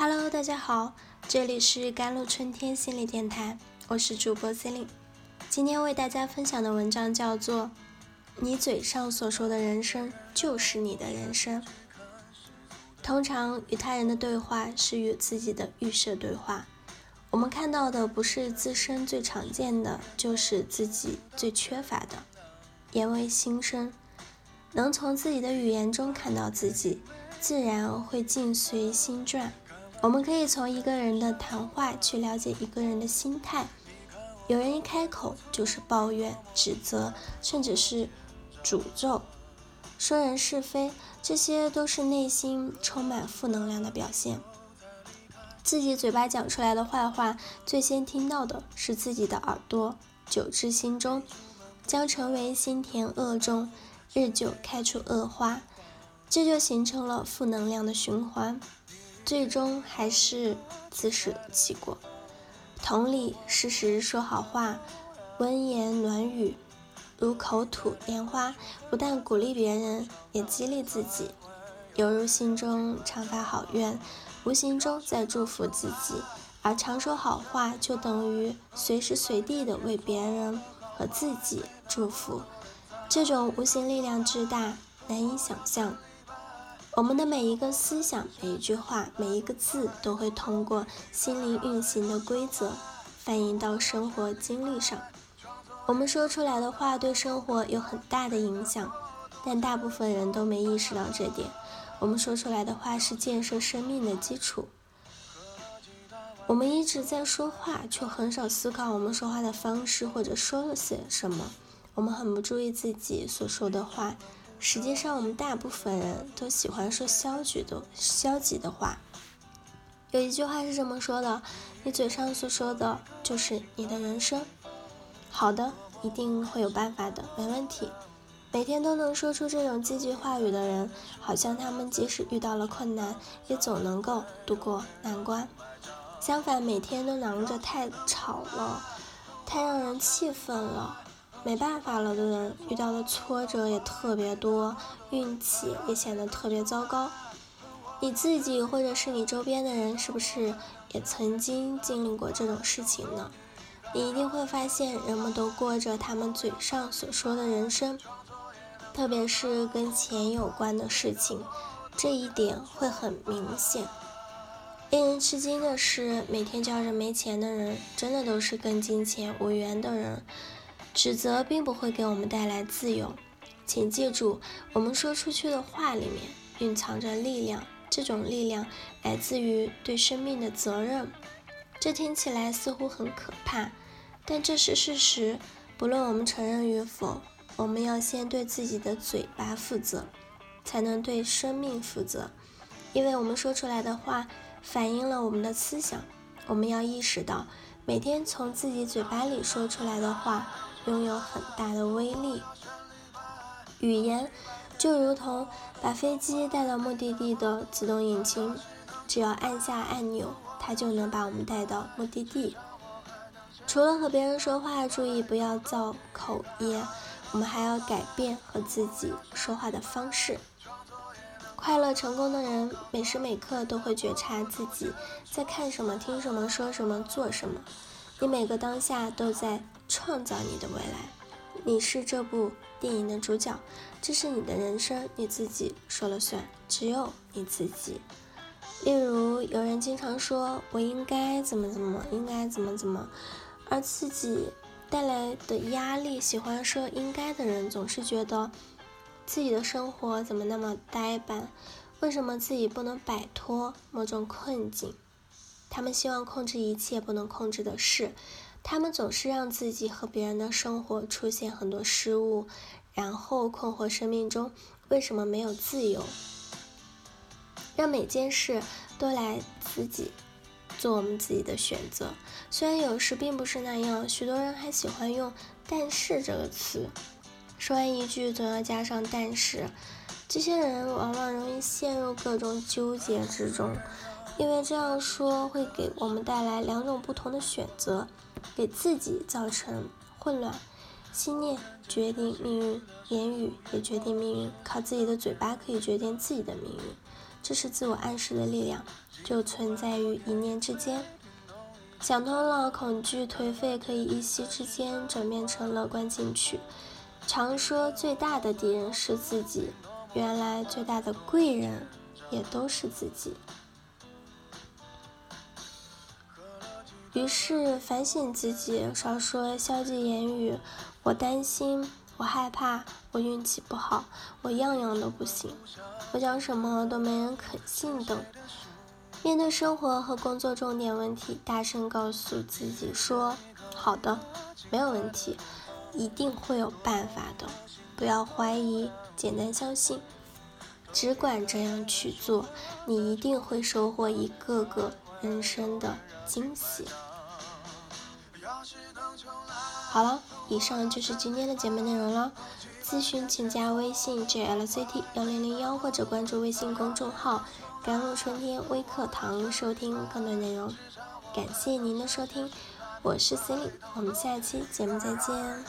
Hello，大家好，这里是甘露春天心理电台，我是主播 c e l i n e 今天为大家分享的文章叫做《你嘴上所说的人生就是你的人生》。通常与他人的对话是与自己的预设对话，我们看到的不是自身最常见的，就是自己最缺乏的。言为心声，能从自己的语言中看到自己，自然会境随心转。我们可以从一个人的谈话去了解一个人的心态。有人一开口就是抱怨、指责，甚至是诅咒，说人是非，这些都是内心充满负能量的表现。自己嘴巴讲出来的坏话，最先听到的是自己的耳朵，久至心中，将成为心田恶种，日久开出恶花，这就形成了负能量的循环。最终还是自食其果。同理，适时说好话，温言暖语，如口吐莲花，不但鼓励别人，也激励自己，犹如心中常发好愿，无形中在祝福自己。而常说好话，就等于随时随地的为别人和自己祝福，这种无形力量之大，难以想象。我们的每一个思想、每一句话、每一个字，都会通过心灵运行的规则，反映到生活经历上。我们说出来的话对生活有很大的影响，但大部分人都没意识到这点。我们说出来的话是建设生命的基础。我们一直在说话，却很少思考我们说话的方式或者说了些什么。我们很不注意自己所说的话。实际上，我们大部分人都喜欢说消极的、消极的话。有一句话是这么说的：“你嘴上所说的，就是你的人生。”好的，一定会有办法的，没问题。每天都能说出这种积极话语的人，好像他们即使遇到了困难，也总能够度过难关。相反，每天都嚷着太吵了，太让人气愤了。没办法了的人遇到的挫折也特别多，运气也显得特别糟糕。你自己或者是你周边的人，是不是也曾经经历过这种事情呢？你一定会发现，人们都过着他们嘴上所说的人生，特别是跟钱有关的事情，这一点会很明显。令人吃惊的是，每天叫着没钱的人，真的都是跟金钱无缘的人。指责并不会给我们带来自由，请记住，我们说出去的话里面蕴藏着力量，这种力量来自于对生命的责任。这听起来似乎很可怕，但这是事实。不论我们承认与否，我们要先对自己的嘴巴负责，才能对生命负责。因为我们说出来的话反映了我们的思想。我们要意识到，每天从自己嘴巴里说出来的话。拥有很大的威力。语言就如同把飞机带到目的地的自动引擎，只要按下按钮，它就能把我们带到目的地。除了和别人说话，注意不要造口业，我们还要改变和自己说话的方式。快乐成功的人，每时每刻都会觉察自己在看什么、听什么、说什么、做什么。你每个当下都在。创造你的未来，你是这部电影的主角，这是你的人生，你自己说了算，只有你自己。例如，有人经常说“我应该怎么怎么，应该怎么怎么”，而自己带来的压力，喜欢说“应该”的人，总是觉得自己的生活怎么那么呆板？为什么自己不能摆脱某种困境？他们希望控制一切不能控制的事。他们总是让自己和别人的生活出现很多失误，然后困惑生命中为什么没有自由，让每件事都来自己做我们自己的选择。虽然有时并不是那样，许多人还喜欢用“但是”这个词，说完一句总要加上“但是”，这些人往往容易陷入各种纠结之中，因为这样说会给我们带来两种不同的选择。给自己造成混乱，心念决定命运，言语也决定命运。靠自己的嘴巴可以决定自己的命运，这是自我暗示的力量，就存在于一念之间。想通了，恐惧、颓废可以一夕之间转变成乐观进取。常说最大的敌人是自己，原来最大的贵人也都是自己。于是反省自己，少说消极言语。我担心，我害怕，我运气不好，我样样都不行，我讲什么都没人肯信等。面对生活和工作重点问题，大声告诉自己说：“好的，没有问题。”一定会有办法的，不要怀疑，简单相信，只管这样去做，你一定会收获一个个人生的惊喜。好了，以上就是今天的节目内容了。咨询请加微信 jlct 幺零零幺或者关注微信公众号“甘露春天微课堂”收听更多内容。感谢您的收听。我是 c e l i n e 我们下期节目再见。